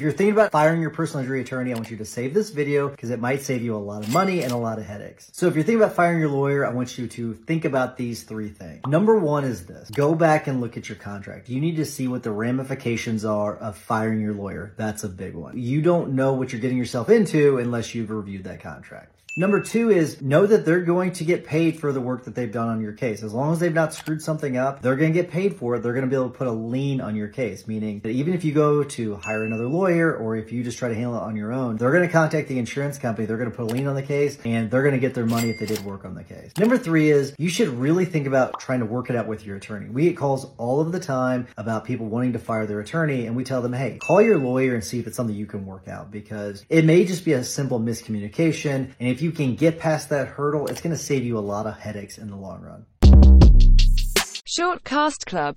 If you're thinking about firing your personal injury attorney, I want you to save this video because it might save you a lot of money and a lot of headaches. So if you're thinking about firing your lawyer, I want you to think about these three things. Number one is this. Go back and look at your contract. You need to see what the ramifications are of firing your lawyer. That's a big one. You don't know what you're getting yourself into unless you've reviewed that contract. Number two is know that they're going to get paid for the work that they've done on your case. As long as they've not screwed something up, they're going to get paid for it. They're going to be able to put a lien on your case, meaning that even if you go to hire another lawyer or if you just try to handle it on your own, they're going to contact the insurance company. They're going to put a lien on the case and they're going to get their money if they did work on the case. Number three is you should really think about trying to work it out with your attorney. We get calls all of the time about people wanting to fire their attorney and we tell them, hey, call your lawyer and see if it's something you can work out because it may just be a simple miscommunication. And if you can get past that hurdle, it's going to save you a lot of headaches in the long run. Short Cast Club